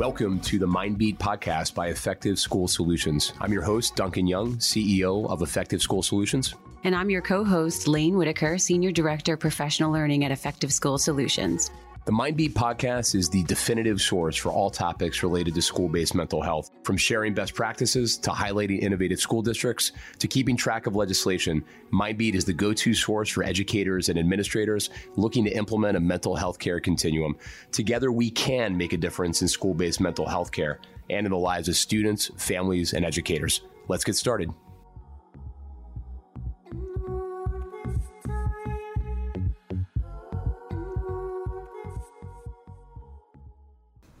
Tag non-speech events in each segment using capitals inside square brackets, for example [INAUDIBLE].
Welcome to the Mindbeat podcast by Effective School Solutions. I'm your host, Duncan Young, CEO of Effective School Solutions. And I'm your co host, Laine Whitaker, Senior Director, of Professional Learning at Effective School Solutions. The Mindbeat podcast is the definitive source for all topics related to school based mental health. From sharing best practices to highlighting innovative school districts to keeping track of legislation, Mindbeat is the go to source for educators and administrators looking to implement a mental health care continuum. Together, we can make a difference in school based mental health care and in the lives of students, families, and educators. Let's get started.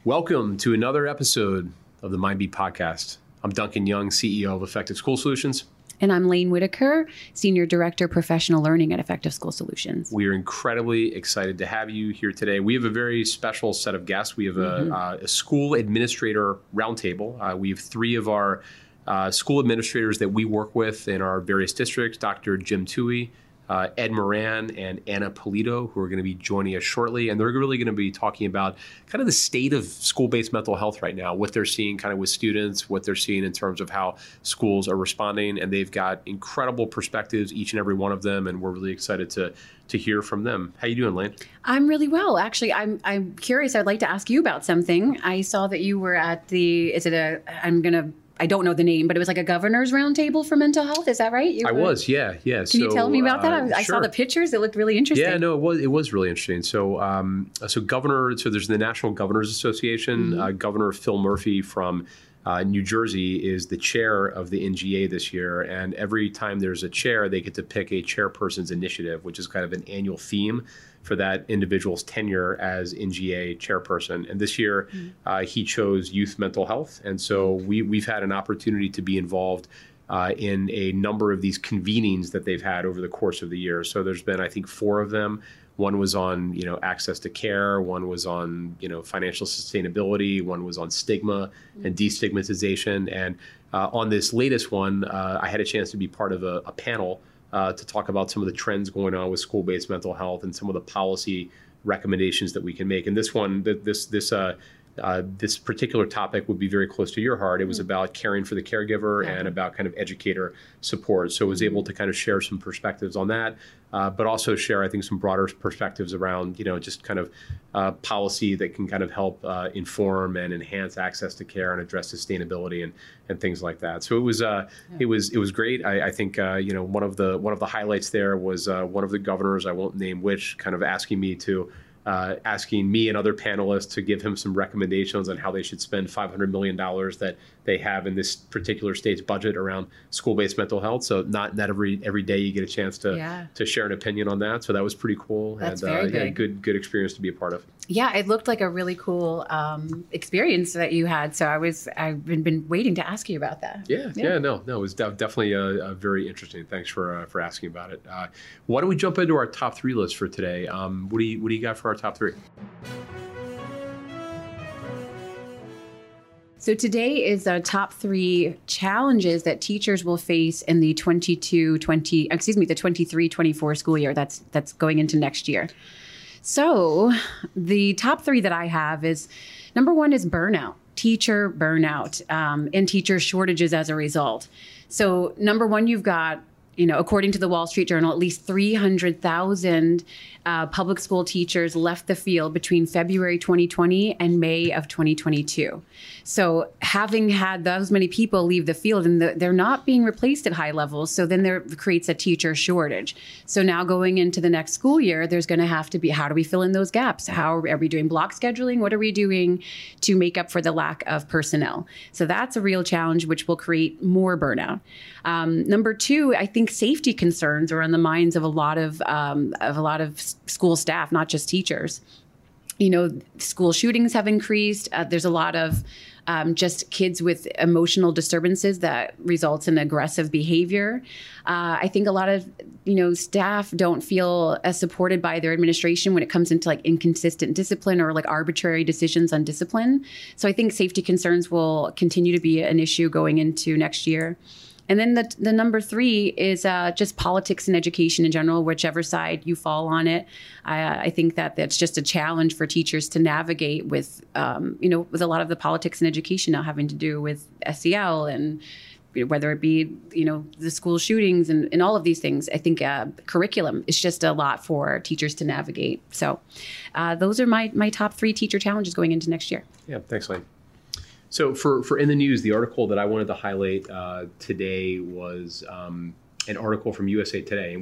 Welcome to another episode of the Mindbeat podcast. I'm Duncan Young, CEO of Effective School Solutions. And I'm Laine Whitaker, Senior Director, of Professional Learning at Effective School Solutions. We are incredibly excited to have you here today. We have a very special set of guests. We have a, mm-hmm. uh, a school administrator roundtable. Uh, we have three of our uh, school administrators that we work with in our various districts Dr. Jim Tuohy, uh, Ed Moran and Anna Pulido, who are going to be joining us shortly. And they're really going to be talking about kind of the state of school based mental health right now, what they're seeing kind of with students, what they're seeing in terms of how schools are responding. And they've got incredible perspectives, each and every one of them. And we're really excited to to hear from them. How you doing, Laine? I'm really well. Actually, I'm I'm curious. I'd like to ask you about something. I saw that you were at the. Is it a? I'm gonna I don't know the name, but it was like a governor's roundtable for mental health. Is that right? You I were, was, yeah, yeah. Can so, you tell me about that? I, I sure. saw the pictures; it looked really interesting. Yeah, no, it was it was really interesting. So, um, so governor, so there's the National Governors Association. Mm-hmm. Uh, governor Phil Murphy from uh, New Jersey is the chair of the NGA this year, and every time there's a chair, they get to pick a chairperson's initiative, which is kind of an annual theme for that individual's tenure as NGA chairperson. And this year, mm-hmm. uh, he chose youth mental health. And so we, we've had an opportunity to be involved uh, in a number of these convenings that they've had over the course of the year. So there's been, I think, four of them. One was on, you know, access to care. One was on, you know, financial sustainability. One was on stigma mm-hmm. and destigmatization. And uh, on this latest one, uh, I had a chance to be part of a, a panel uh, to talk about some of the trends going on with school-based mental health and some of the policy recommendations that we can make. And this one, this this uh, uh, this particular topic would be very close to your heart. It was mm-hmm. about caring for the caregiver yeah. and about kind of educator support. So I was able to kind of share some perspectives on that, uh, but also share, I think, some broader perspectives around, you know, just kind of uh, policy that can kind of help uh, inform and enhance access to care and address sustainability and, and things like that. So it was uh, yeah. it was it was great. I, I think uh, you know one of the one of the highlights there was one of the governors, I won't name which, kind of asking me to uh, asking me and other panelists to give him some recommendations on how they should spend $500 million that they have in this particular state's budget around school-based mental health. So not not every every day you get a chance to yeah. to share an opinion on that. So that was pretty cool That's and very uh, yeah, good good experience to be a part of. Yeah, it looked like a really cool um, experience that you had. So I was I've been, been waiting to ask you about that. Yeah, yeah, yeah no, no, it was de- definitely a, a very interesting. Thanks for uh, for asking about it. Uh, why don't we jump into our top three list for today? Um, what do you what do you got for our top three? So today is the top three challenges that teachers will face in the 22 20 excuse me the 23 24 school year that's that's going into next year. So, the top three that I have is number one is burnout, teacher burnout, um, and teacher shortages as a result. So, number one, you've got you know, according to the Wall Street Journal, at least 300,000 uh, public school teachers left the field between February 2020 and May of 2022. So, having had those many people leave the field and the, they're not being replaced at high levels, so then there creates a teacher shortage. So, now going into the next school year, there's going to have to be how do we fill in those gaps? How are we doing block scheduling? What are we doing to make up for the lack of personnel? So, that's a real challenge, which will create more burnout. Um, number two, I think safety concerns are on the minds of a lot of um, of a lot of school staff, not just teachers. You know, school shootings have increased. Uh, there's a lot of um, just kids with emotional disturbances that results in aggressive behavior. Uh, I think a lot of you know staff don't feel as supported by their administration when it comes into like inconsistent discipline or like arbitrary decisions on discipline. So I think safety concerns will continue to be an issue going into next year. And then the, the number three is uh, just politics and education in general, whichever side you fall on it. I, I think that that's just a challenge for teachers to navigate with, um, you know, with a lot of the politics and education now having to do with SEL and whether it be you know the school shootings and, and all of these things. I think uh, curriculum is just a lot for teachers to navigate. So uh, those are my my top three teacher challenges going into next year. Yeah thanks Laine so for, for in the news, the article that I wanted to highlight uh, today was um, an article from USA Today.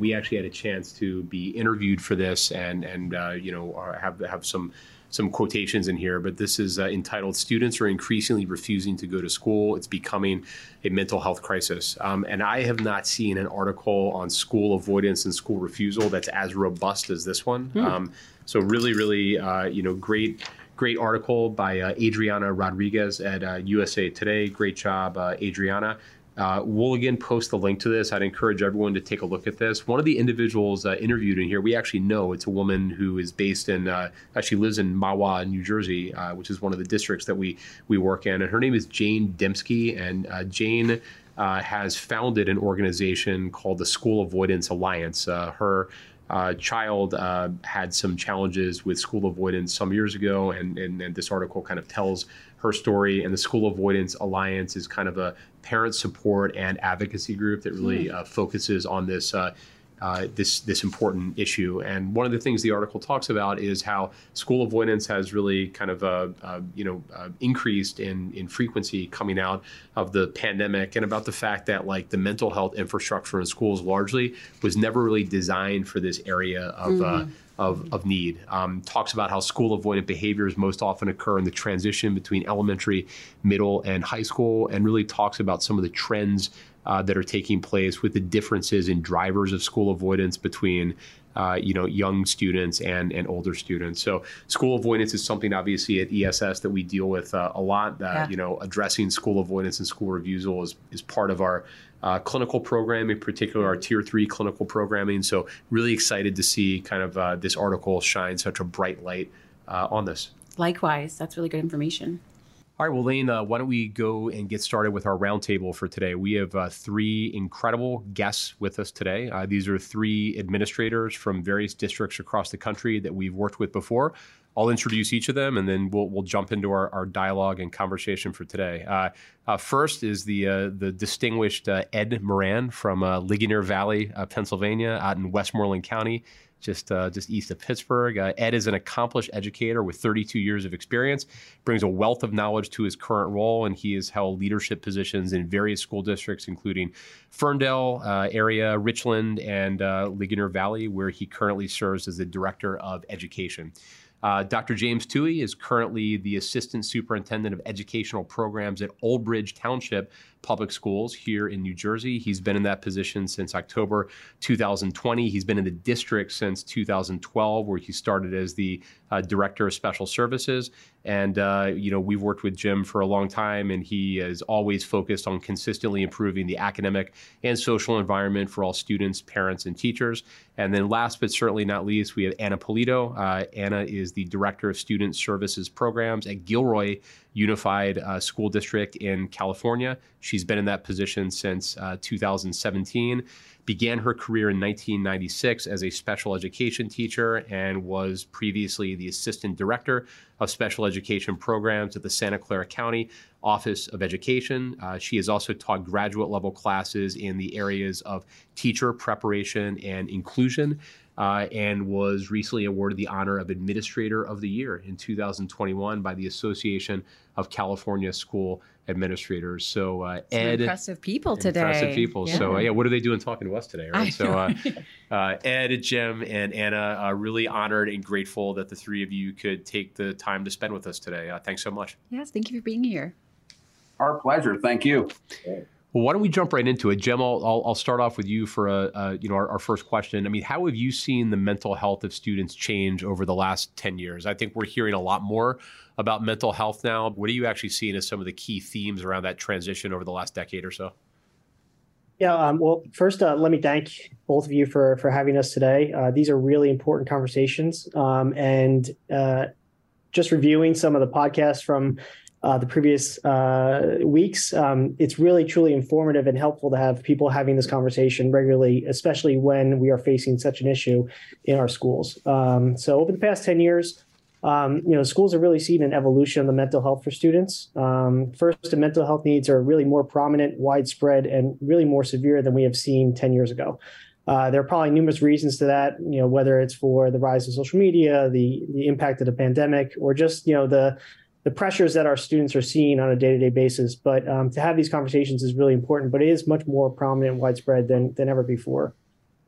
We actually had a chance to be interviewed for this, and and uh, you know have have some some quotations in here, but this is uh, entitled Students Are Increasingly Refusing to Go to School. It's becoming a mental health crisis. Um, and I have not seen an article on school avoidance and school refusal that's as robust as this one. Mm. Um, so, really, really, uh, you know, great. Great article by uh, Adriana Rodriguez at USA uh, Today. Great job, uh, Adriana. Uh, we'll again post the link to this. I'd encourage everyone to take a look at this. One of the individuals uh, interviewed in here, we actually know it's a woman who is based in, uh, actually lives in Mahwah, New Jersey, uh, which is one of the districts that we we work in. And her name is Jane Dembski, and uh, Jane uh, has founded an organization called the School Avoidance Alliance. her uh, child uh, had some challenges with school avoidance some years ago, and, and, and, this article kind of tells her story. And the School Avoidance Alliance is kind of a parent support and advocacy group that really mm. uh, focuses on this uh, uh, this this important issue. And one of the things the article talks about is how school avoidance has really kind of uh, uh, you know uh, increased in in frequency coming out of the pandemic, and about the fact that like the mental health infrastructure in schools largely was never really designed for this area of. Mm-hmm. Of, of, need. Um, talks about how school avoidant behaviors most often occur in the transition between elementary, middle, and high school, and really talks about some of the trends uh, that are taking place with the differences in drivers of school avoidance between uh, you know young students and and older students. So school avoidance is something obviously at ESS that we deal with uh, a lot. That yeah. you know addressing school avoidance and school refusal is is part of our uh, clinical program, in particular our tier three clinical programming. So really excited to see kind of uh, this article shine such a bright light uh, on this. Likewise, that's really good information. All right, well, Lane, uh, why don't we go and get started with our roundtable for today? We have uh, three incredible guests with us today. Uh, these are three administrators from various districts across the country that we've worked with before. I'll introduce each of them, and then we'll, we'll jump into our, our dialogue and conversation for today. Uh, uh, first is the uh, the distinguished Ed Moran from Ligonier Valley, Pennsylvania, out in Westmoreland County just uh, just east of Pittsburgh. Uh, Ed is an accomplished educator with 32 years of experience, brings a wealth of knowledge to his current role, and he has held leadership positions in various school districts, including Ferndale uh, area, Richland, and uh, Ligonier Valley, where he currently serves as the director of education. Uh, Dr. James Tuohy is currently the Assistant Superintendent of Educational Programs at Old Bridge Township Public Schools here in New Jersey. He's been in that position since October 2020. He's been in the district since 2012, where he started as the uh, Director of Special Services. And, uh, you know, we've worked with Jim for a long time, and he is always focused on consistently improving the academic and social environment for all students, parents, and teachers. And then last but certainly not least, we have Anna Pulido. Uh, Anna is the Director of Student Services Programs at Gilroy Unified uh, School District in California. She's been in that position since uh, 2017. Began her career in 1996 as a special education teacher and was previously the assistant director of special education programs at the Santa Clara County Office of Education. Uh, she has also taught graduate level classes in the areas of teacher preparation and inclusion uh, and was recently awarded the honor of Administrator of the Year in 2021 by the Association of California School Administrators. So uh, Ed, impressive people today. Impressive people. Yeah. So uh, yeah, what are they doing talking to us today? Right. so uh, [LAUGHS] uh, Ed, Jim, and Anna are really honored and grateful that the three of you could take the time to spend with us today. Uh, thanks so much. Yes, thank you for being here. Our pleasure. Thank you. Well, why don't we jump right into it, Jim? I'll, I'll, I'll start off with you for a, a you know our, our, first question. I mean, how have you seen the mental health of students change over the last ten years? I think we're hearing a lot more about mental health now. What are you actually seeing as some of the key themes around that transition over the last decade or so? Yeah, um, well, first, uh, let me thank both of you for for having us today. Uh, these are really important conversations, um, and uh, just reviewing some of the podcasts from uh, the previous uh, weeks, um, it's really truly informative and helpful to have people having this conversation regularly, especially when we are facing such an issue in our schools. Um, so, over the past ten years, um, you know, schools have really seen an evolution of the mental health for students. Um, first, the mental health needs are really more prominent, widespread, and really more severe than we have seen 10 years ago. Uh, there are probably numerous reasons to that, you know, whether it's for the rise of social media, the, the impact of the pandemic, or just, you know, the, the pressures that our students are seeing on a day-to-day basis. But um, to have these conversations is really important, but it is much more prominent and widespread than, than ever before.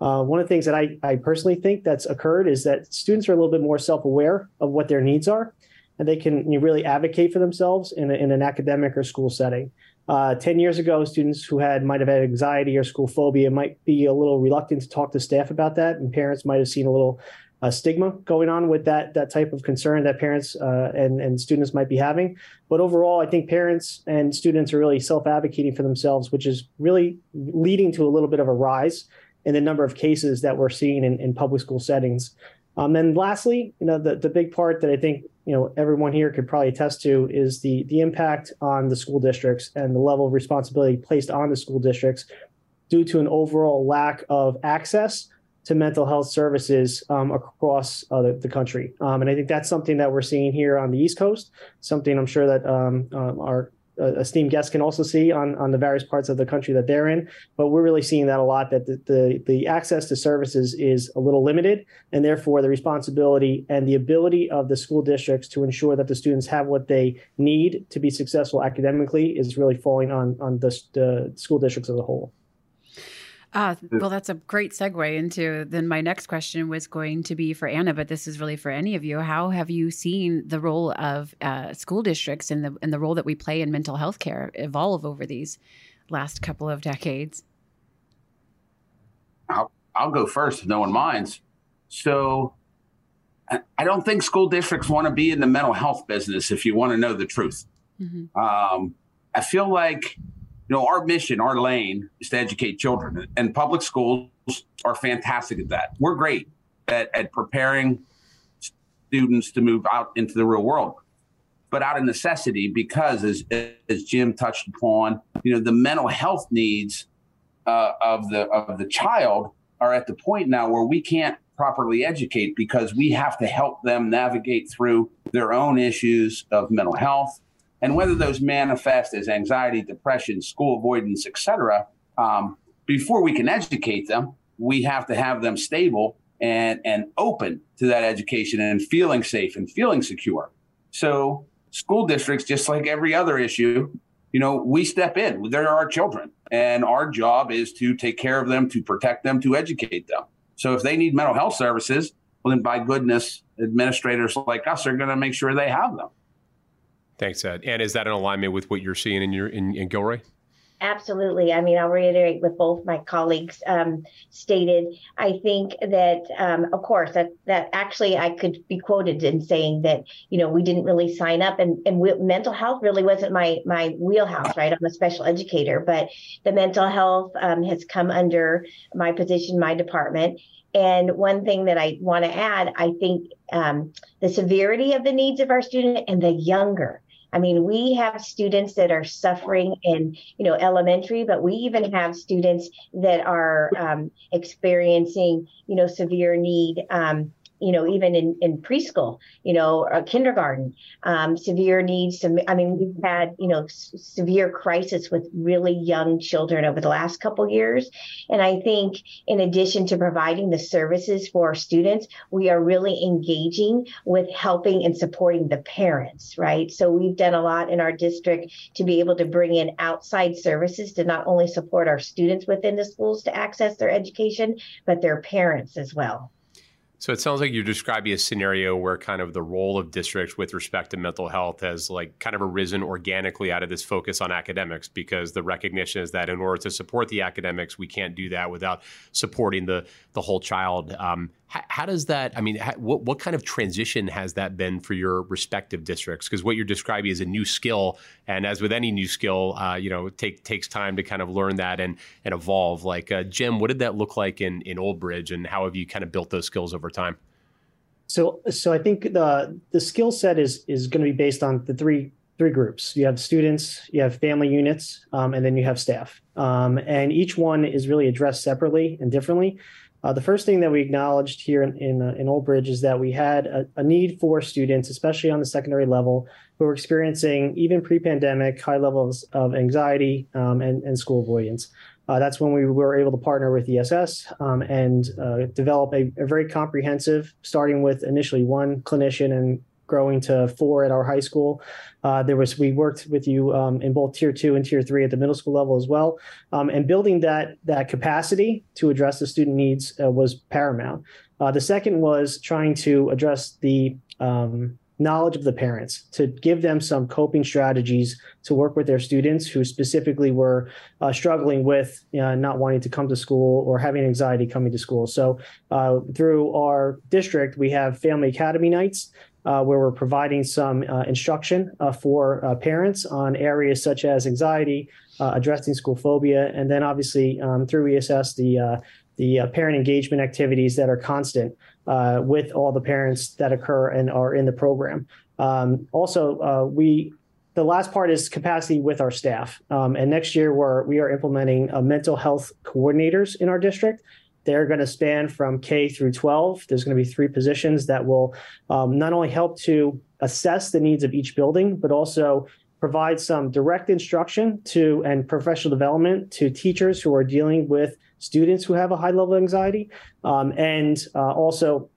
Uh, one of the things that I, I personally think that's occurred is that students are a little bit more self-aware of what their needs are, and they can really advocate for themselves in, a, in an academic or school setting. Uh, 10 years ago, students who had might have had anxiety or school phobia might be a little reluctant to talk to staff about that, and parents might have seen a little uh, stigma going on with that that type of concern that parents uh, and and students might be having. But overall, I think parents and students are really self advocating for themselves, which is really leading to a little bit of a rise in the number of cases that we're seeing in, in public school settings. Um, and lastly, you know, the, the big part that I think you know everyone here could probably attest to is the the impact on the school districts and the level of responsibility placed on the school districts due to an overall lack of access to mental health services um, across uh, the, the, country. Um, and I think that's something that we're seeing here on the East Coast, something I'm sure that um, um our uh, esteemed guests can also see on, on the various parts of the country that they're in. But we're really seeing that a lot that the, the, the access to services is a little limited, and therefore the responsibility and the ability of the school districts to ensure that the students have what they need to be successful academically is really falling on, on the, the school districts as a whole. Uh, well, that's a great segue into then my next question was going to be for Anna, but this is really for any of you. How have you seen the role of uh, school districts and the and the role that we play in mental health care evolve over these last couple of decades? I'll, I'll go first if no one minds. So, I don't think school districts want to be in the mental health business if you want to know the truth. Mm-hmm. Um, I feel like know, our mission, our lane is to educate children, and public schools are fantastic at that. We're great at, at preparing students to move out into the real world, but out of necessity, because as as Jim touched upon, you know, the mental health needs uh, of the of the child are at the point now where we can't properly educate because we have to help them navigate through their own issues of mental health and whether those manifest as anxiety, depression, school avoidance, etc. Um, before we can educate them, we have to have them stable and and open to that education and feeling safe and feeling secure. So school districts, just like every other issue, you know, we step in. They're our children, and our job is to take care of them, to protect them, to educate them. So if they need mental health services, well, then by goodness, administrators like us are going to make sure they have them. Thanks, Ed. And is that in alignment with what you're seeing in your in, in Gilroy? Absolutely. I mean, I'll reiterate what both my colleagues um, stated. I think that, um, of course, that that actually I could be quoted in saying that you know we didn't really sign up, and and we, mental health really wasn't my my wheelhouse. Right, I'm a special educator, but the mental health um, has come under my position, my department. And one thing that I want to add, I think um, the severity of the needs of our student and the younger I mean, we have students that are suffering in, you know, elementary, but we even have students that are um, experiencing, you know, severe need um, you know, even in, in preschool, you know, or kindergarten, um, severe needs. To, I mean, we've had, you know, s- severe crisis with really young children over the last couple years. And I think in addition to providing the services for our students, we are really engaging with helping and supporting the parents, right? So we've done a lot in our district to be able to bring in outside services to not only support our students within the schools to access their education, but their parents as well. So it sounds like you're describing a scenario where kind of the role of districts with respect to mental health has like kind of arisen organically out of this focus on academics because the recognition is that in order to support the academics, we can't do that without supporting the the whole child. Um, how, how does that? I mean, how, what what kind of transition has that been for your respective districts? Because what you're describing is a new skill, and as with any new skill, uh, you know, take, takes time to kind of learn that and and evolve. Like uh, Jim, what did that look like in in Old Bridge, and how have you kind of built those skills over time? So, so I think the the skill set is is going to be based on the three three groups. You have students, you have family units, um, and then you have staff. Um, and each one is really addressed separately and differently. Uh, the first thing that we acknowledged here in in, uh, in Old Bridge is that we had a, a, need for students, especially on the secondary level, who were experiencing even pre-pandemic high levels of anxiety um, and, and school avoidance. Uh, that's when we were able to partner with ESS um, and uh, develop a, a, very comprehensive, starting with initially one clinician and growing to four at our high school. Uh, there was we worked with you um, in both tier two and tier three at the middle school level as well, um, and building that that capacity to address the student needs uh, was paramount. Uh, the second was trying to address the um, knowledge of the parents to give them some coping strategies to work with their students who specifically were uh, struggling with uh, not wanting to come to school or having anxiety coming to school. So, uh, through our district, we have family academy nights where we're providing some uh, instruction uh, for uh, parents on areas such as anxiety, uh, addressing school phobia, and then obviously um, through ESS the uh, the parent engagement activities that are constant with all the parents that occur and are in the program. Um, also, we the last part is capacity with our staff. Um, and next year, we're, we are implementing mental health coordinators in our district they're going to span from K through 12. There's going to be three positions that will um, not only help to assess the needs of each building, but also provide some direct instruction to and professional development to teachers who are dealing with students who have a high level of anxiety, um, and uh, also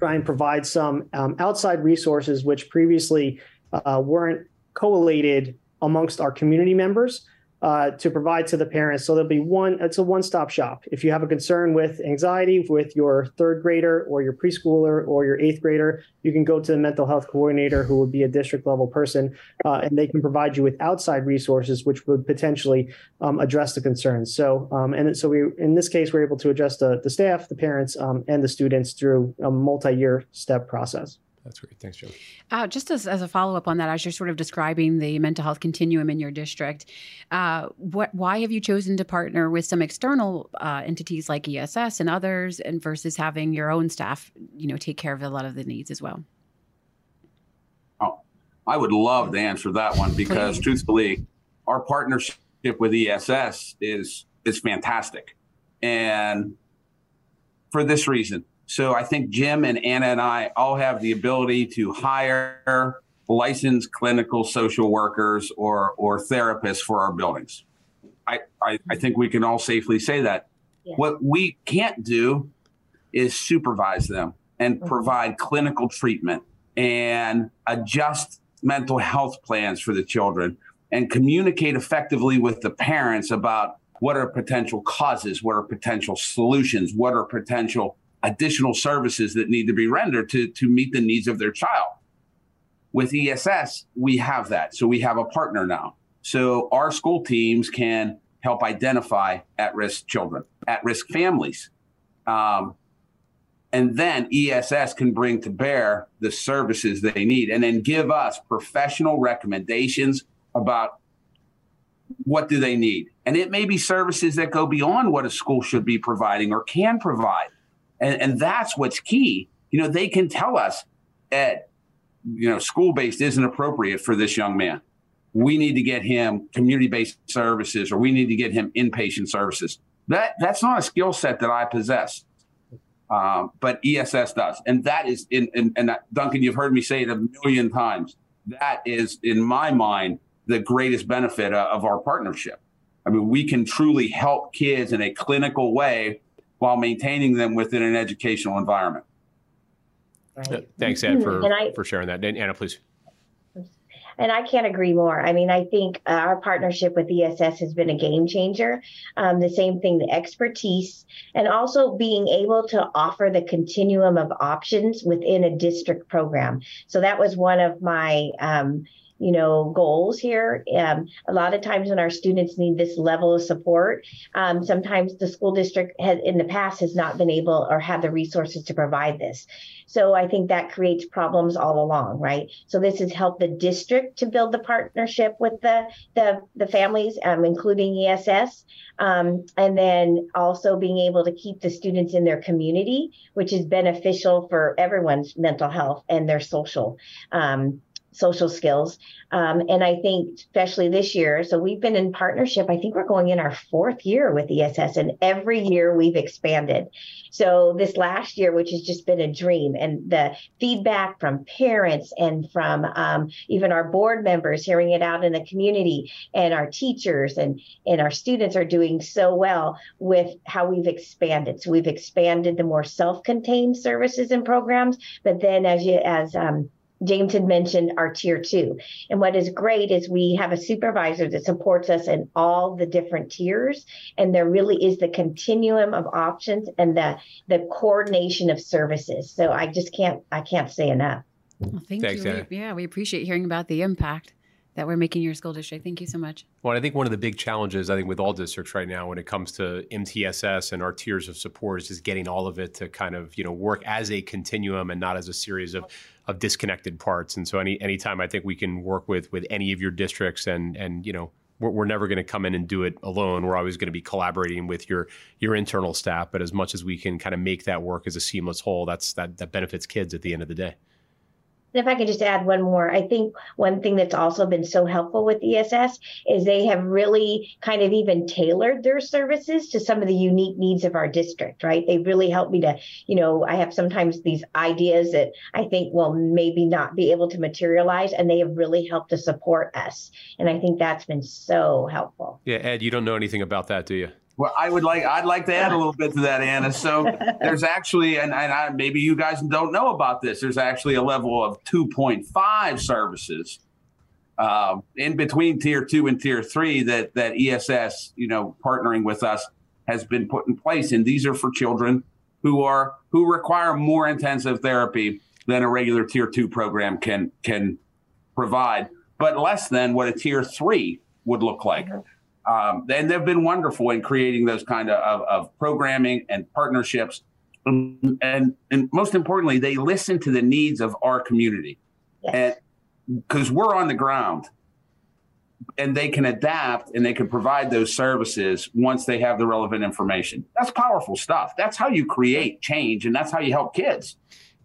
try and provide some um, outside resources which previously uh, weren't collated amongst our community members uh, to provide to the parents. So there'll be one, it's a one stop shop. If you have a concern with anxiety with your third grader or your preschooler or your eighth grader, you can go to the mental health coordinator who would be a district level person uh, and they can provide you with outside resources which would potentially um, address the concerns. So, um, and so we, in this case, we're able to address the, the staff, the parents, um, and the students through a multi year step process. That's great. Thanks, Joe. Uh, just as, as a follow up on that, as you're sort of describing the mental health continuum in your district, uh, what why have you chosen to partner with some external uh, entities like ESS and others, and versus having your own staff, you know, take care of a lot of the needs as well? Oh, I would love to answer that one because, truthfully, our partnership with ESS is is fantastic, and for this reason so I think Jim and Anna and I all have the ability to hire licensed clinical social workers or or therapists for our buildings. I, I, I think we can all safely say that. Yeah. What we can't do is supervise them and mm-hmm. provide clinical treatment and adjust mental health plans for the children and communicate effectively with the parents about what are potential causes, what are potential solutions, what are potential additional services that need to be rendered to, to meet the needs of their child. With ESS, we have that. So we have a partner now. So our school teams can help identify at risk children, at risk families. Um, and then ESS can bring to bear the services they need and then give us professional recommendations about what do they need. And it may be services that go beyond what a school should be providing or can provide. And, and that's what's key. You know, they can tell us at, you know, school based isn't appropriate for this young man. We need to get him community based services or we need to get him inpatient services. That that's not a skill set that I possess. Um, but ESS does. And that is in, in and that, Duncan, you've heard me say it a million times. That is, in my mind, the greatest benefit of our partnership. I mean, we can truly help kids in a clinical way while maintaining them within an educational environment. Right. Thanks, Ed, for, I, for sharing that. Anna, please. And I can't agree more. I mean, I think uh, our partnership with ESS has been a game changer. Um, the same thing, the expertise, and also being able to offer the continuum of options within a district program. So that was one of my um, you know, goals here. Um, a lot of times when our students need this level of support, um, sometimes the school district has in the past has not been able or had the resources to provide this. So I think that creates problems all along, right? So this has helped the district to build the partnership with the the, the families, um, including ESS, um, and then also being able to keep the students in their community, which is beneficial for everyone's mental health and their social um, social skills. Um, and I think, especially this year, so we've been in partnership. I think we're going in our fourth year with ESS, and every year we've expanded. So this last year, which has just been a dream, and the feedback from parents and from um, even our board members hearing it out in the community, and our teachers and and our students are doing so well with how we've expanded. So we've expanded the more self-contained services and programs, but then as you as um, James had mentioned our tier two. And what is great is we have a supervisor that supports us in all the different tiers. And there really is the continuum of options and the the coordination of services. So I just can't I can't say enough. Well, thank Thanks, you. We, yeah, we appreciate hearing about the impact that we're making your school district. Thank you so much. Well, I think one of the big challenges, I think, with all districts right now when it comes to MTSS and our tiers of support is just getting all of it to kind of, you know, work as a continuum and not as a series of of disconnected parts. And so any anytime I think we can work with with any of your districts and and you know we're, we're never going to come in and do it alone. We're always going to be collaborating with your your internal staff. But as much as we can kind of make that work as a seamless whole, that's that that benefits kids at the end of the day if I could just add one more, I think one thing that's also been so helpful with ESS is they have really kind of even tailored their services to some of the unique needs of our district, right? They really helped me to, you know, I have sometimes these ideas that I think will maybe not be able to materialize, and they have really helped to support us. And I think that's been so helpful. Yeah, Ed, you don't know anything about that, do you? Well, I would like I'd like to add a little bit to that, Anna. So [LAUGHS] there's actually, and, and I, maybe you guys don't know about this. There's actually a level of 2.5 services uh, in between tier two and tier three that that ESS, you know, partnering with us has been put in place, and these are for children who are who require more intensive therapy than a regular tier two program can can provide, but less than what a tier three would look like. Um, and they've been wonderful in creating those kind of, of, of programming and partnerships. And, and, and most importantly, they listen to the needs of our community. Yes. And because we're on the ground and they can adapt and they can provide those services once they have the relevant information. That's powerful stuff. That's how you create change and that's how you help kids.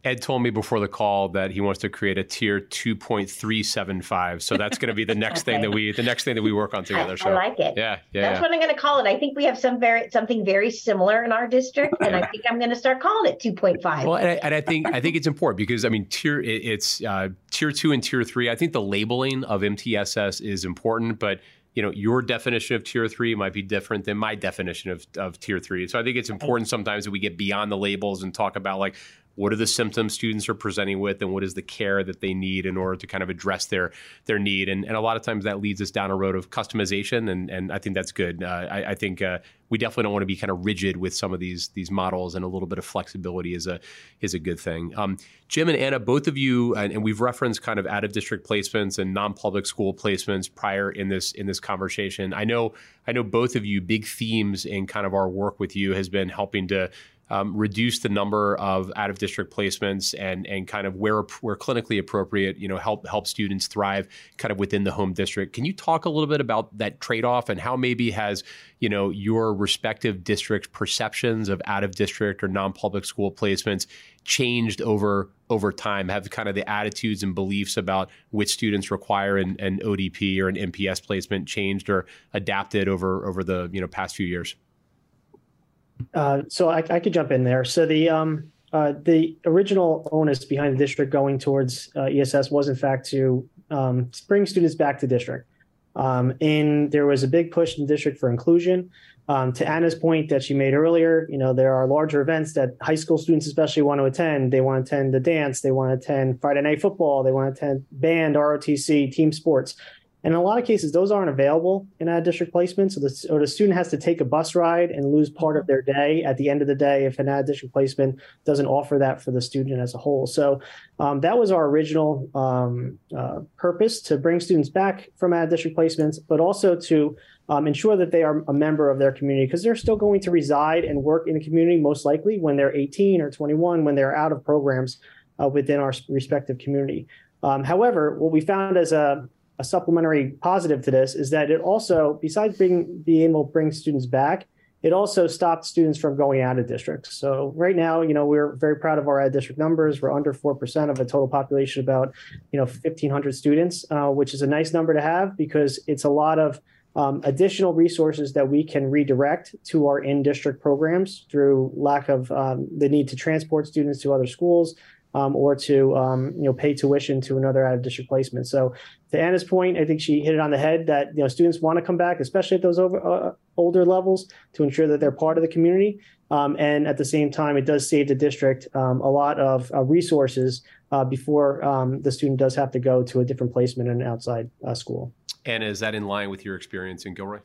Ed told me before the call that he wants to create a tier 2.375. So that's going to be the next okay. thing that we the next thing that we work on together. I, so I like it. Yeah, yeah. That's yeah. what I'm going to call it. I think we have some very something very similar in our district, and I think I'm going to start calling it 2.5. Well, and I, and I think I think it's important because I mean tier it, it's uh, tier two and tier three. I think the labeling of MTSS is important, but you know your definition of tier three might be different than my definition of, of tier three so i think it's important sometimes that we get beyond the labels and talk about like what are the symptoms students are presenting with and what is the care that they need in order to kind of address their their need? And, and a lot of times that leads us down a road of customization and and I think that's good. Uh, I, I, think uh, we definitely don't want to be kind of rigid with some of these these models and a little bit of flexibility is a is a good thing. Um, Jim and Anna both of you and, and we've referenced kind of out of district placements and non-public school placements prior in this in this conversation. I know I know both of you big themes in kind of our work with you has been helping to um, reduce the number of out of district placements and and kind of where where clinically appropriate, you know, help help students thrive kind of within the home district. Can you talk a little bit about that trade off and how maybe has you know your respective district perceptions of out of district or non public school placements changed over over time? Have kind of the attitudes and beliefs about which students require an, an ODP or an NPS placement changed or adapted over over the you know past few years? Uh, so I, I, could jump in there. So the um, uh, the original onus behind the district going towards uh, ESS was in fact to um, bring students back to district. Um, and there was a big push in the district for inclusion. Um, to Anna's point that she made earlier, you know, there are larger events that high school students especially want to attend. They want to attend the dance, they want to attend Friday night football, they want to attend band, ROTC, team sports. And in a lot of cases, those aren't available in a district placement. So the, so the student has to take a bus ride and lose part of their day at the end of the day if an ad district placement doesn't offer that for the student as a whole. So um, that was our original um, uh, purpose to bring students back from ad district placements, but also to um, ensure that they are a member of their community because they're still going to reside and work in the community most likely when they're 18 or 21 when they're out of programs uh, within our respective community. Um, however, what we found as a, a, supplementary positive to this is that it also, besides being, being able to bring students back, it also stopped students from going out of districts. So right now, you know, we're very proud of our ad district numbers. We're under 4% of a total population, about, you know, 1,500 students, uh, which is a nice number to have because it's a lot of um, additional resources that we can redirect to our in-district programs through lack of um, the need to transport students to other schools um, or to um, you know pay tuition to another out of district placement. So to Anna's point, I think she hit it on the head that you know students want to come back, especially at those over, uh, older levels, to ensure that they're part of the community. Um, and at the same time, it does save the district um, a lot of uh, resources uh, before um, the student does have to go to a different placement in an outside uh, school. And is that in line with your experience in Gilroy?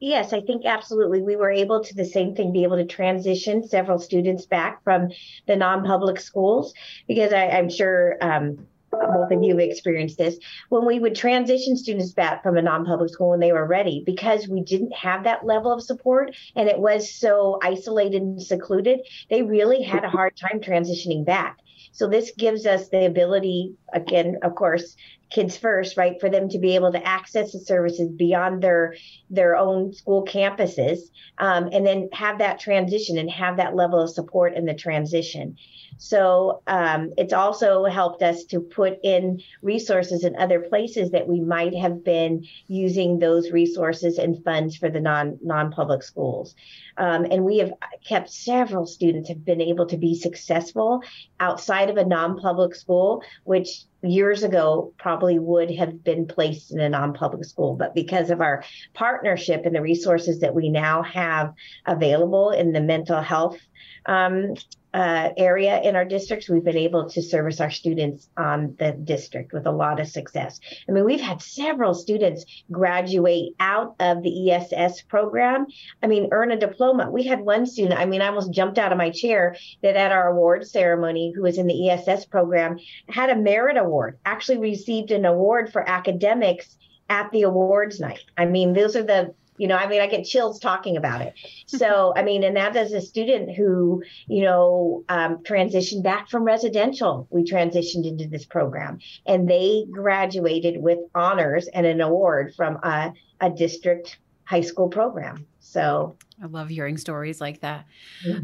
Yes, I think absolutely. We were able to the same thing, be able to transition several students back from the non-public schools because I, am sure um, both of you have experienced this. When we would transition students back from a non-public school when they were ready, because we didn't have that level of support and it was so isolated and secluded, they really had a hard time transitioning back. So this gives us the ability, again, of course, kids first, right, for them to be able to access the services beyond their their own school campuses, um, and then have that transition and have that level of support in the transition. So um, it's also helped us to put in resources in other places that we might have been using those resources and funds for the non non public schools. Um, and we have kept several students have been able to be successful outside of a non public school, which years ago probably would have been placed in a non-public school but because of our partnership and the resources that we now have available in the mental health um, uh, area in our districts, we've been able to service our students on the district with a lot of success. I mean, we've had several students graduate out of the ESS program. I mean, earn a diploma. We had one student, I mean, I almost jumped out of my chair that at our award ceremony, who was in the ESS program, had a merit award, actually received an award for academics at the awards night. I mean, those are the you know, I mean, I get chills talking about it. [LAUGHS] So, I mean, and that as a student who, you know, um, transitioned back from residential, we transitioned into this program and they graduated with honors and an award from a, a district high school program. So I love hearing stories like that.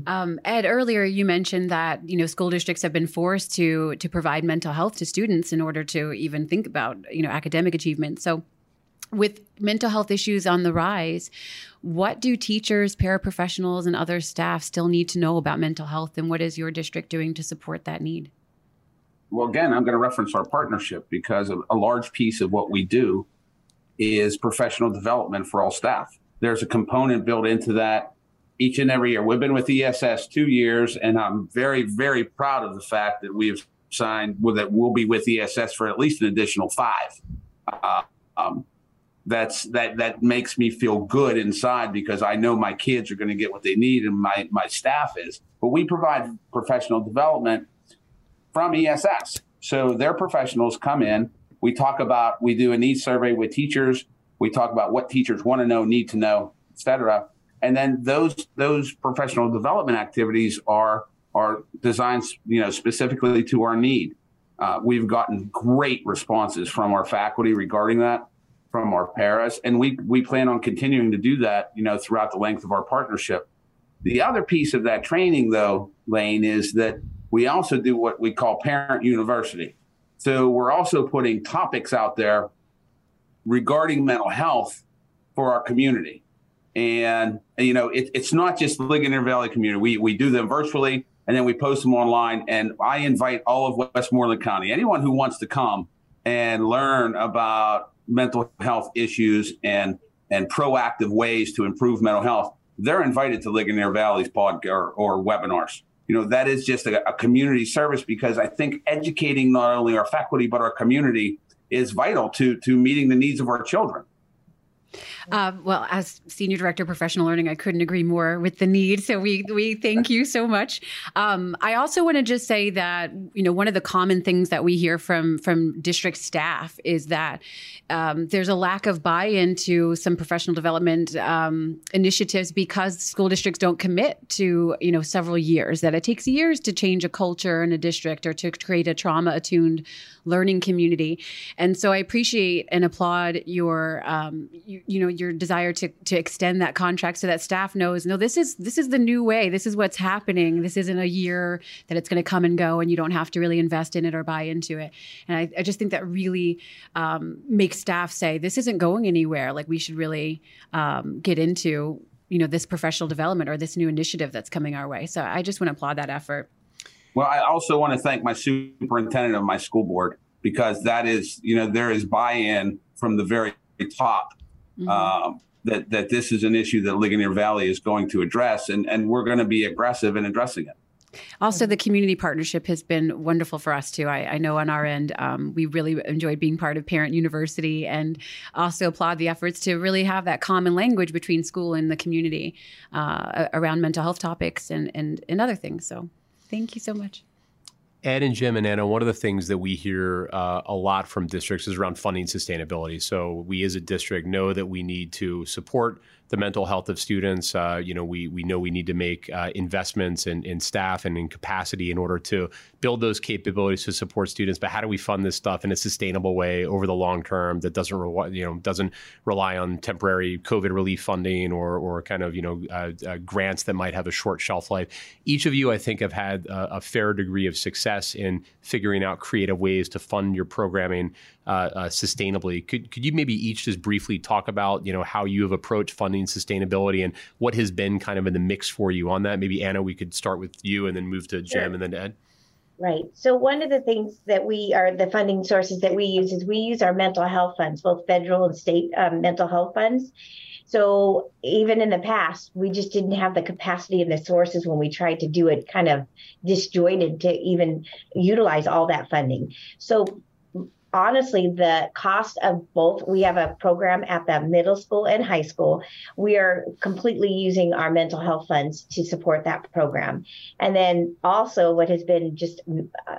Um, Ed, earlier you mentioned that you know school districts have been forced to to provide mental health to students in order to even think about you know academic achievement. So with mental health issues on the rise, what do teachers, paraprofessionals, and other staff still need to know about mental health, and what is your district doing to support that need? Well, again, I'm going to reference our partnership because a large piece of what we do is professional development for all staff. There's a component built into that each and every year. We've been with ESS two years, and I'm very, very proud of the fact that we've signed that we'll be with ESS for at least an additional five. Uh, um, that's that that makes me feel good inside because I know my kids are going to get what they need and my my staff is. But we provide professional development from ESS. So their professionals come in, we talk about we do a needs survey with teachers, we talk about what teachers want to know, need to know, etc. And then those those professional development activities are are designed you know specifically to our need. Uh, we've gotten great responses from our faculty regarding that from our paras, and we we plan on continuing to do that, you know, throughout the length of our partnership. The other piece of that training, though, Laine, is that we also do what we call parent university. So we're also putting topics out there regarding mental health for our community. And, you know, it, it's not just Ligonier Valley community. We, we do them virtually and then we post them online. And I invite all of Westmoreland County, anyone who wants to come and learn about mental health issues and and proactive ways to improve mental health, they're invited to Ligonier Valley's pod or, or webinars. You know, that is just a, a, community service because I think educating not only our faculty but our community is vital to to meeting the needs of our children. Uh, well, as senior director of professional learning, I couldn't agree more with the need. So we we thank you so much. Um, I also want to just say that you know one of the common things that we hear from from district staff is that um, there's a lack of buy-in to some professional development um, initiatives because school districts don't commit to you know several years. That it takes years to change a culture in a district or to create a trauma attuned learning community. And so I appreciate and applaud your um, you, you know your desire to to extend that contract so that staff knows no this is this is the new way. This is what's happening. This isn't a year that it's going to come and go and you don't have to really invest in it or buy into it. And i, I just think that really um, makes staff say this isn't going anywhere. Like we should really um, get into you know this professional development or this new initiative that's coming our way. So i just want to applaud that effort. Well i also want to thank my superintendent of my school board because that is you know there is buy-in from the very top mm-hmm. um, that that this is an issue that Ligonier Valley is going to address, and and we're going to be aggressive in addressing it. Also, the community partnership has been wonderful for us too. I, I know on our end, um, we really enjoyed being part of Parent University, and also applaud the efforts to really have that common language between school and the community uh, around mental health topics and and and other things. So, thank you so much. Ed and Jim and Anna, one of the things that we hear uh, a lot from districts is around funding sustainability. So we as a district know that we need to support the mental health of students. Uh, you know, we we know we need to make uh, investments in, in staff and in capacity in order to build those capabilities to support students. But how do we fund this stuff in a sustainable way over the long term that doesn't re- you know doesn't rely on temporary COVID relief funding or or kind of you know uh, uh grants that might have a short shelf life. Each of you, I think, have had a, a fair degree of success in figuring out creative ways to fund your programming uh, uh, sustainably. Could could you maybe each just briefly talk about you know how you have approached funding sustainability and what has been kind of in the mix for you on that? Maybe Anna, we could start with you and then move to Jim sure. and then to Ed. Right. So one of the things that we are the funding sources that we use is we use our mental health funds, both federal and state um, mental health funds. So even in the past, we just didn't have the capacity and the sources when we tried to do it kind of disjointed to even utilize all that funding. So honestly, the cost of both, we have a program at the middle school and high school. We are completely using our mental health funds to support that program. And then also, what has been just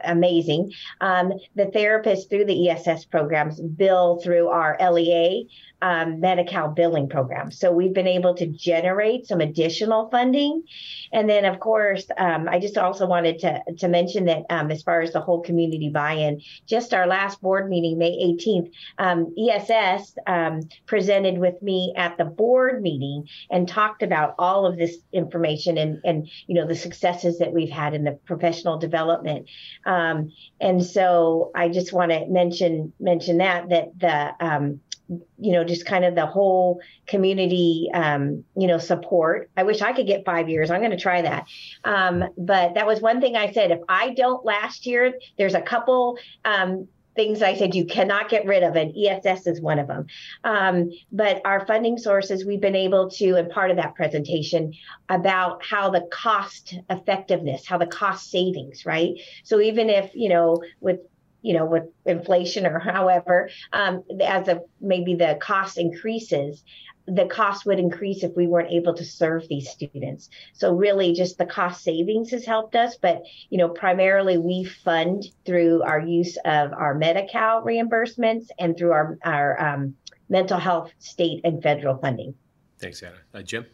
amazing, um, the therapists through the ESS programs bill through our LEA um, Medi-Cal billing program. So we've been able to generate some additional funding. And then, of course, um, I just also wanted to, to mention that um, as far as the whole community buy-in, just our last board meeting, May 18th, um, ESS um, presented with me at the board meeting and talked about all of this information and, and you know, the successes that we've had in the professional development. Um, and so I just want to mention mention that that the you know, just kind of the whole community, um, you know, support. I wish I could get five years. I'm going to try that. Um, but that was one thing I said. If I don't last year, there's a couple um, things I said you cannot get rid of, and ESS is one of them. Um, but our funding sources, we've been able to, and part of that presentation about how the cost effectiveness, how the cost savings, right? So even if, you know, with you know, with inflation or [LAUGHS] however, um, as a maybe the cost increases, the cost would increase if we weren't able to serve these students. So really, just the cost savings has helped us. But you know, primarily we fund through our use of our Medi-Cal reimbursements and through our our um, mental health state and federal funding. Thanks, Anna. Uh, Jim.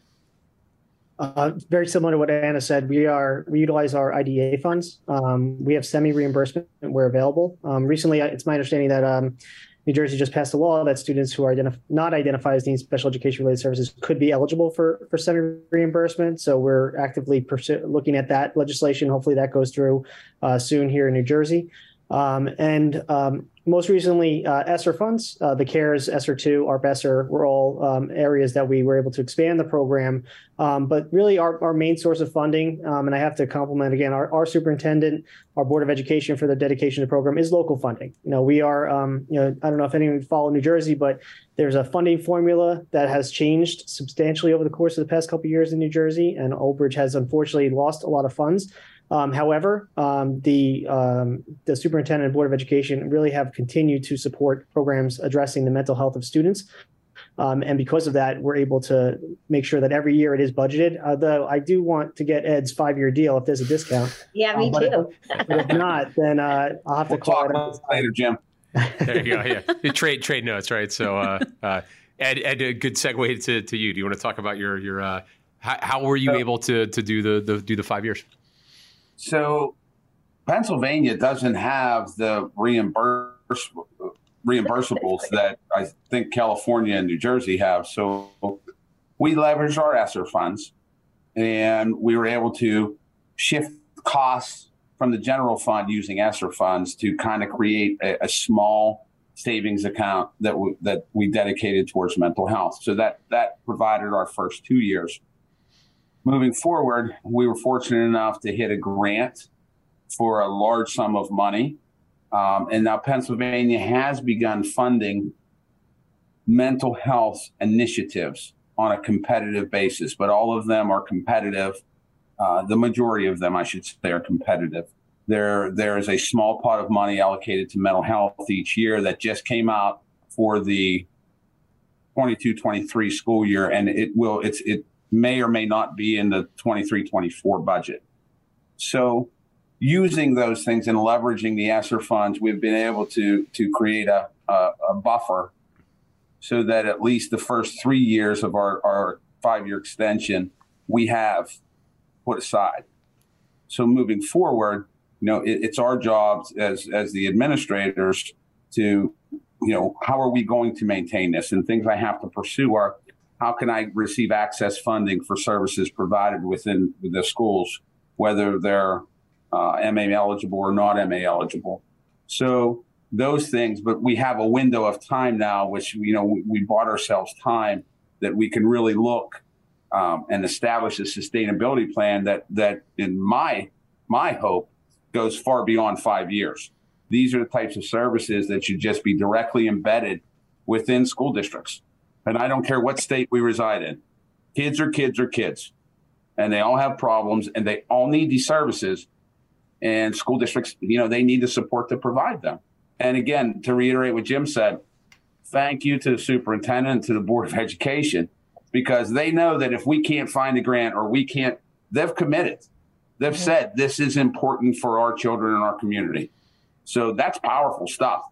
Uh, very similar to what Anna said, we are we utilize our IDA funds. Um, we have SEMI reimbursement where available. Um, recently, it's my understanding that um, New Jersey just passed a law that students who are identif- not identified as needing special education related services could be eligible for for SEMI reimbursement. So we're actively pursu- looking at that legislation. Hopefully, that goes through uh, soon here in New Jersey. Um, and um, most recently, uh, ESSER funds, uh, the CARES, ESSER 2, ARP ESSER were all um, areas that we were able to expand the program. Um, but really, our, our main source of funding, um, and I have to compliment again our, our superintendent, our Board of Education for the dedication to the program, is local funding. You know, we are, um, you know, I don't know if anyone follow New Jersey, but there's a funding formula that has changed substantially over the course of the past couple years in New Jersey, and Old Bridge has unfortunately lost a lot of funds. Um, however, um, the um, the superintendent and board of education really have continued to support programs addressing the mental health of students. Um, and because of that, we're able to make sure that every year it is budgeted. Although I do want to get Ed's five year deal if there's a discount. Yeah, me Um, but too. If, but if not, then uh, I'll have to We'll call talk it about out. it later, Jim. There you go. Yeah, The trade trade notes, right? So, uh, uh, Ed, Ed, a good segue to, to you. Do you want to talk about your your uh, how, how were you able to to do the, the do the five years? So Pennsylvania doesn't have the reimburse, reimbursables that I think California and New Jersey have. So we leveraged our ESSER funds and we were able to shift costs from the general fund using ESSER funds to kind of create a, a small savings account that we, that we dedicated towards mental health. So that that provided our first two years. Moving forward, we were fortunate enough to hit a grant for a large sum of money. Um, and now Pennsylvania has begun funding mental health initiatives on a competitive basis, but all of them are competitive. Uh, the majority of them, I should say, are competitive. There, there is a small pot of money allocated to mental health each year that just came out for the 22-23 school year, and it will. It's it may or may not be in the 23-24 budget. So using those things and leveraging the ESSER funds, we've been able to to create a, a, a buffer so that at least the first three years of our, our five year extension we have put aside. So moving forward, you know, it, it's our jobs as as the administrators to, you know, how are we going to maintain this? And things I have to pursue are how can I receive access funding for services provided within the schools, whether they're uh, MA eligible or not MA eligible. So those things, but we have a window of time now, which you know we, we bought ourselves time that we can really look um, and establish a sustainability plan that that in my my hope goes far beyond five years. These are the types of services that should just be directly embedded within school districts, and I don't care what state we reside in. Kids are kids are kids, and they all have problems, and they all need these services and school districts, you know, they need the support to provide them. And again, to reiterate what Jim said, thank you to the superintendent and to the Board of Education because they know that if we can't find a grant or we can't, they've committed. They've said this is important for our children and our community. So that's powerful stuff.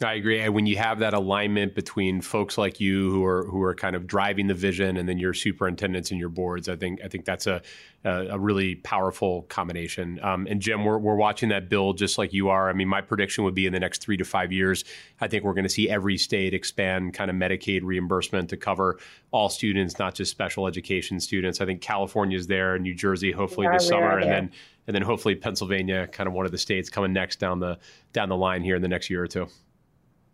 I agree. And when you have that alignment between folks like you who are who are kind of driving the vision, and then your superintendents and your boards, I think I think that's a a, really powerful combination. Um, and Jim, we're we're watching that build just like you are. I mean, my prediction would be in the next three to five years, I think we're going to see every state expand kind of Medicaid reimbursement to cover all students, not just special education students. I think California's there, New Jersey, hopefully Yeah, this summer, and then and then hopefully Pennsylvania, kind of one of the states coming next down the down the line here in the next year or two.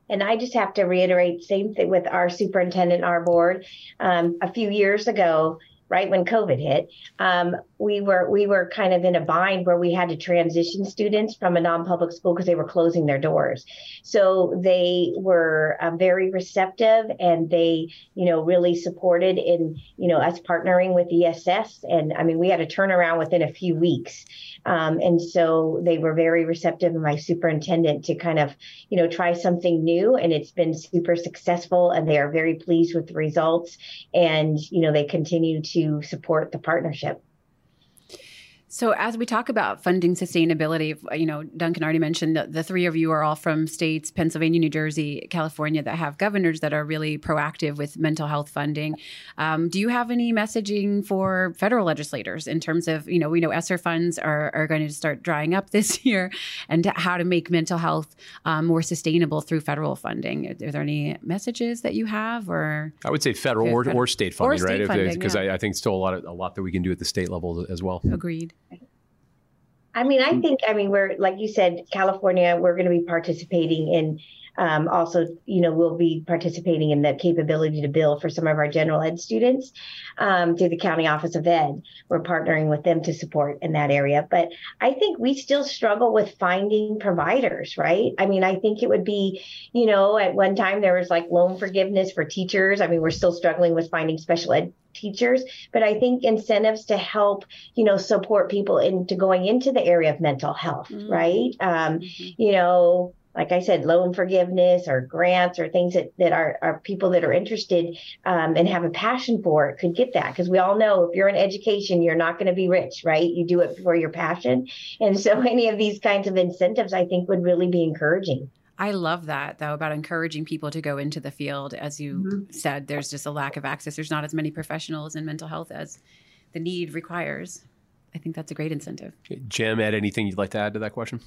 And I just have to reiterate, same thing with our superintendent, our board. Um, a few years ago, right when COVID hit, um, we were we were kind of in a bind where we had to transition students from a non-public school because they were closing their doors. So they were uh, very receptive, and they, you know, really supported in you know us partnering with ESS. And I mean, we had a turnaround within a few weeks. Um, and so they were very receptive, and my superintendent to kind of, you know, try something new. And it's been super successful, and they are very pleased with the results. And, you know, they continue to support the partnership. So, as we talk about funding sustainability, you know, Duncan already mentioned that the three of you are all from states Pennsylvania, New Jersey, California that have governors that are really proactive with mental health funding. Um, do you have any messaging for federal legislators in terms of, you know, we know ESSER funds are, are going to start drying up [LAUGHS] this year and how to make mental health um, more sustainable through federal funding? Are, there any messages that you have or? I would say federal or, or state Or funding, state right? Because yeah. I, I think still a lot of, a lot that we can do at the state level as well. Agreed. I mean, I think, I mean, we're, like you said, California, we're going to be participating in um, also, you know, we'll be participating in the capability to bill for some of our general ed students um, through the County Office of Ed. We're partnering with them to support in that area. But I think we still struggle with finding providers, right? I mean, I think it would be, you know, at one time there was like loan forgiveness for teachers. I mean, we're still struggling with finding special ed teachers but i think incentives to help you know support people into going into the area of mental health mm-hmm. right um, mm-hmm. you know like I said, loan forgiveness or grants or things that, that are, are people that are interested um, and have a passion for it could get that. Because we all know if you're in education, you're not going to be rich, right? You do it for your passion. And so [LAUGHS] any of these kinds of incentives, I think, would really be encouraging. I love that though about encouraging people to go into the field. As you mm-hmm. said, there's just a lack of access. There's not as many professionals in mental health as the need requires. I think that's a great incentive. Jim, add anything you'd like to add to that question?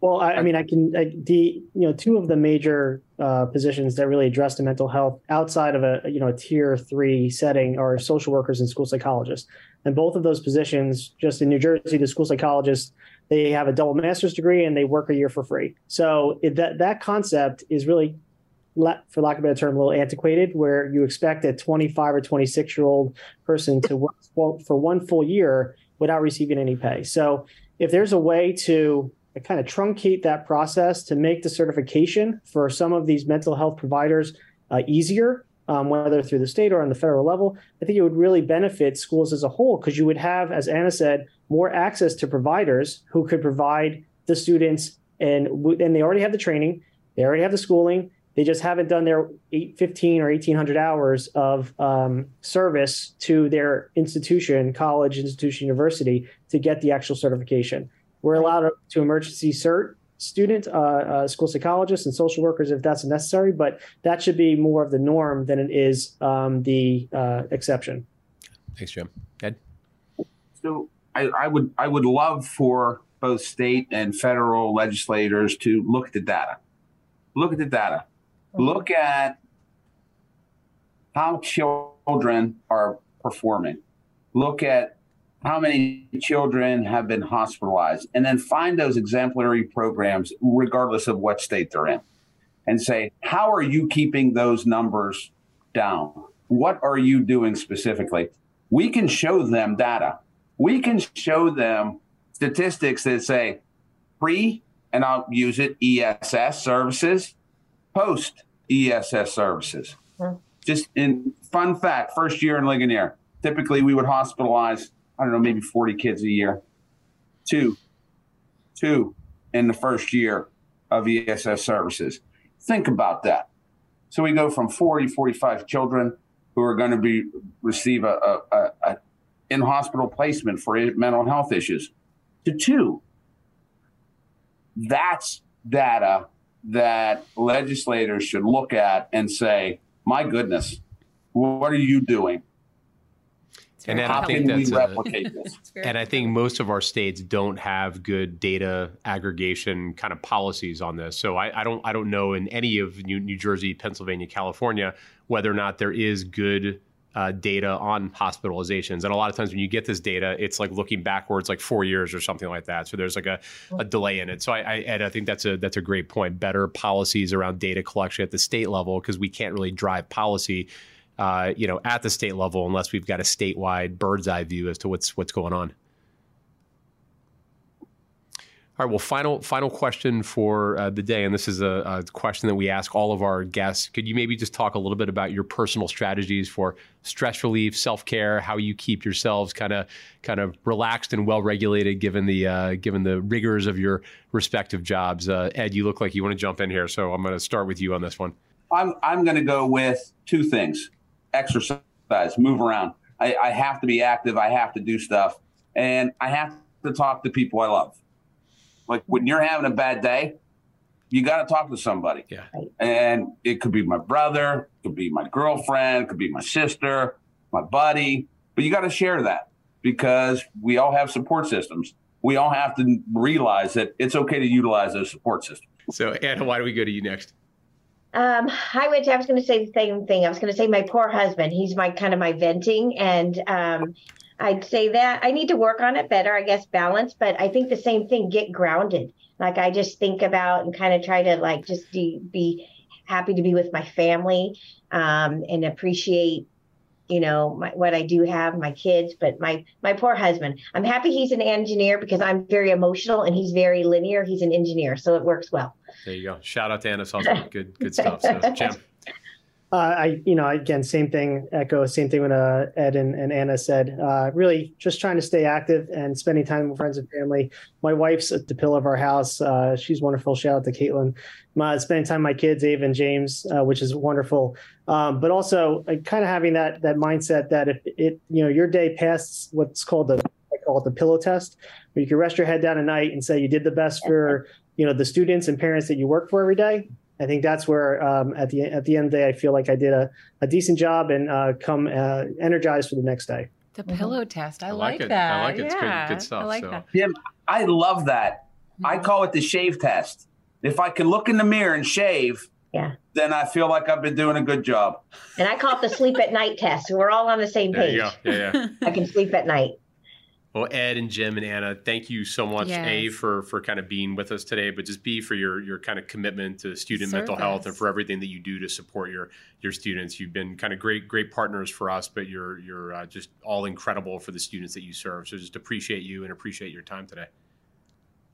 Well, I, I mean, I can I, the you know two of the major uh, positions that really address the mental health outside of a you know a tier three setting are social workers and school psychologists, and both of those positions, just in New Jersey, the school psychologists they have a double master's degree and they work a year for free. So it, that that concept is really, for lack of a better term, a little antiquated. Where you expect a 25 or 26 year old person to work for one full year without receiving any pay. So if there's a way to kind of truncate that process to make the certification for some of these mental health providers uh, easier, um, whether through the state or on the federal level, I think it would really benefit schools as a whole because you would have, as Anna said, more access to providers who could provide the students, and and they already have the training, they already have the schooling, they just haven't done their 8, 15 or 1800 hours of um, service to their institution, college, institution, university to get the actual certification. We're allowed to emergency cert student, uh, uh, school psychologists, and social workers if that's necessary, but that should be more of the norm than it is um, the uh, exception. Thanks, Jim. Ed. So I, I, would I would love for both state and federal legislators to look at the data. Look at the data. Mm-hmm. Look at how children are performing. Look at how many children have been hospitalized, and then find those exemplary programs, regardless of what state they're in, and say, how are you keeping those numbers down? What are you doing specifically? We can show them data. We can show them statistics that say pre, and I'll use it, ESS services, post ESS services. Hmm. Just in fun fact, first year in Ligonier, typically we would hospitalize I don't know, maybe 40 kids a year. Two, two in the first year of ESS services. Think about that. So we go from 40, 45 children who are going to be receive a, a, a, a in hospital placement for mental health issues to two. That's data that legislators should look at and say, my goodness, what are you doing? [LAUGHS] and I think that's a, and I think most of our states don't have good data aggregation kind of policies on this. So I, I don't I don't know in any of New, New, Jersey, Pennsylvania, California whether or not there is good uh, data on hospitalizations. And a lot of times when you get this data, it's like looking backwards like four years or something like that. So there's like a, a delay in it. So I, I, Ed, I think that's a that's a great point. Better policies around data collection at the state level because we can't really drive policy uh, you know, at the state level unless we've got a statewide bird's eye view as to what's what's going on. All right. Well, final final question for uh, the day, and this is a, a, question that we ask all of our guests. Could you maybe just talk a little bit about your personal strategies for stress relief, self care, how you keep yourselves kind of kind of relaxed and well regulated given the uh, given the rigors of your respective jobs? Uh, Ed, you look like you want to jump in here, so I'm going to start with you on this one. I'm I'm going to go with two things exercise, move around. I, I have to be active. I have to do stuff. And I have to talk to people I love. Like when you're having a bad day, you got to talk to somebody. Yeah. And it could be my brother, it could be my girlfriend, it could be my sister, my buddy, but you got to share that because we all have support systems. We all have to realize that it's okay to utilize those support systems. So, Anna, why do we go to you next? Um, I went. I was going to say the same thing. I was going to say my poor husband. He's my kind of my venting, and um, I'd say that. I need to work on it better, I guess, balance. But I think the same thing, get grounded. Like I just think about and kind of try to like just be, be happy to be with my family um, and appreciate you know my, what i do have my kids but my my poor husband. I'm happy he's an engineer because i'm very emotional and he's very linear. He's an engineer so it works well. There you go. Shout out to anna's husband good good stuff. So jim [LAUGHS] uh, I, you know, again, same thing, echo, same thing when uh, Ed and, and Anna said. Uh, really just trying to stay active and spending time with friends and family. My wife's at the pillar of our house. Uh, she's wonderful. Shout out to Caitlin. My, spending time with my kids, Ava and James, uh, which is wonderful. Um, but also uh, kind of having that that mindset that if it, you know, your day passes what's called the I call it the pillow test, where you can rest your head down at night and say you did the best for you know the students and parents that you work for every day I think that's where um, at the at the end of the day, I feel like I did a, a decent job and uh, come uh, energized for the next day. The pillow test, I, I like, like it. that. I like it. It's good, good stuff. I like so. that. Jim, I love that. I Mm-hmm. call it the shave test. If I can look in the mirror and shave, Yeah. then I feel like I've been doing a good job. and i call it the sleep at night test we're all on the same page you. Yeah, yeah. [LAUGHS] i can sleep at night Well, Ed and Jim and Anna, thank you so much, A, for for kind of being with us today, but just B for your your kind of commitment to student mental health and for everything that you do to support your your students. You've been kind of great great partners for us, but you're you're uh, just all incredible for the students that you serve. So just appreciate you and appreciate your time today.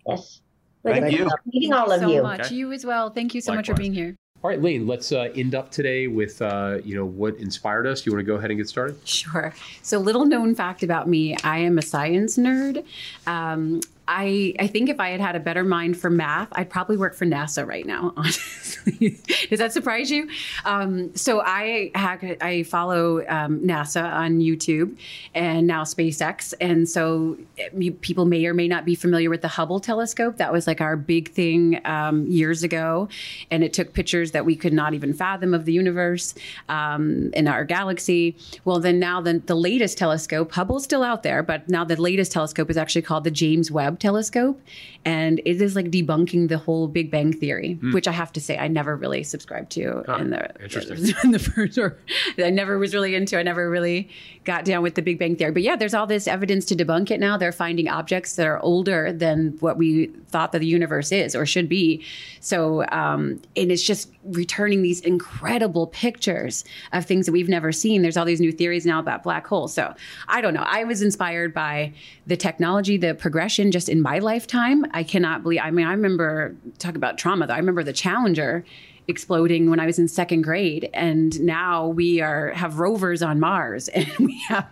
yes Thank Looking you. meeting Thank all you of so you much. Okay. You as well. Thank you so much for being here. All right, Laine, let's uh, end up today with uh, you know what inspired us. You want to go ahead and get started? Sure. So, little known fact about me I am a science nerd. Um, I, I think if I had had a better mind for math, I'd probably work for NASA right now. [LAUGHS] Honestly, does that surprise you? Um, so I I follow um, NASA on YouTube and now SpaceX, and so eh, people may or may not be familiar with the Hubble telescope. That was like our big thing um, years ago, and it took pictures that we could not even fathom of the universe um, in our galaxy. Well, then now the, the latest telescope, Hubble's still out there, but now the latest telescope is actually called the James Webb telescope, and it is like debunking the whole Big Bang theory, which I have to say I never really subscribed to in the interesting. [LAUGHS] in the first or I never was really into. I never really got down with the Big Bang theory. But yeah, there's all this evidence to debunk it now. They're finding objects that are older than what we thought that the universe is or should be. So um, and it's just returning these incredible pictures of things that we've never seen. There's all these new theories now about black holes. So I don't know. I was inspired by the technology, the progression just in my lifetime. I cannot believe. I mean, I remember talk about trauma though. I remember the Challenger exploding when I was in second grade, and now we are have rovers on Mars, [LAUGHS] and we have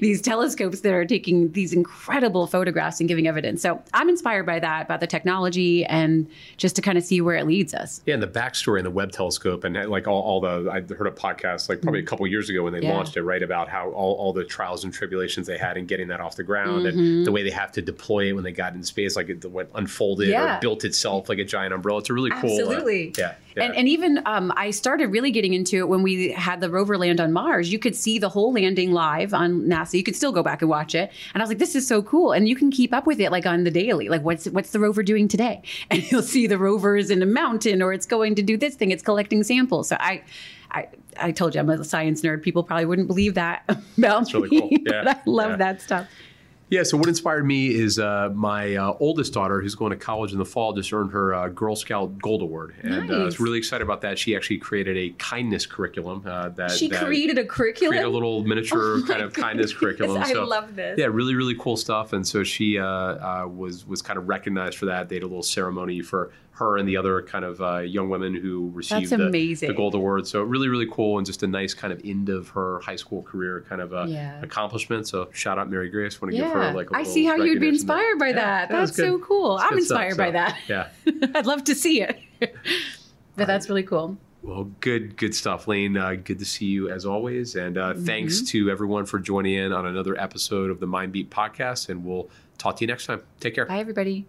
these telescopes that are taking these incredible photographs and giving evidence. So I'm inspired by that, by the technology, and just to kind of see where it leads us. Yeah, and the backstory in the Webb telescope, and uh, like all, all the, I heard a podcast like probably a couple years ago when they Mm. Yeah. launched it, right, about how all, all the trials and tribulations they had in getting that off the ground, Mm-hmm. and the way they have to deploy it when they got in space, like it what unfolded Yeah. or built itself like a giant umbrella. It's a really cool, uh, Absolutely. yeah, yeah. And, and even um, I started really getting into it when we had the rover land on Mars. You could see the whole landing live on NASA. You could still go back and watch it. And I was like, this is so cool. And you can keep up with it like on the daily. Like, what's what's the rover doing today? [LAUGHS] And you'll see the rover is in a mountain or it's going to do this thing. It's collecting samples. So I. I, I told you I'm a science nerd. People probably wouldn't believe that [LAUGHS] about really me, cool. [LAUGHS] Yeah. but I love Yeah. that stuff. Yeah, so what inspired me is uh, my uh, oldest daughter, who's going to college in the fall, just earned her uh, Girl Scout Gold Award, and uh, I was really excited about that. She actually created a kindness curriculum uh, that She that created a curriculum. created a little [LAUGHS] miniature Oh kind of kindness goodness, curriculum. I so, love this. Yeah, really, really cool stuff. And so she uh, uh, was was kind of recognized for that. They had a little ceremony for her and the other kind of uh, young women who received the, the gold award. So really, really cool, and just a nice kind of end of her high school career kind of uh, Yeah. accomplishment. So shout out Mary Grace. Want to give her like a I see how you'd be inspired by that. yeah, That's so cool. It's I'm good stuff, inspired by so, that. Yeah. [LAUGHS] I'd love to see it. but that's really cool. Well, good, good stuff, Laine. Uh, good to see you as always, and uh, thanks Mm-hmm. to everyone for joining in on another episode of the Mind Beat podcast. And we'll talk to you next time. Take care. Bye, everybody.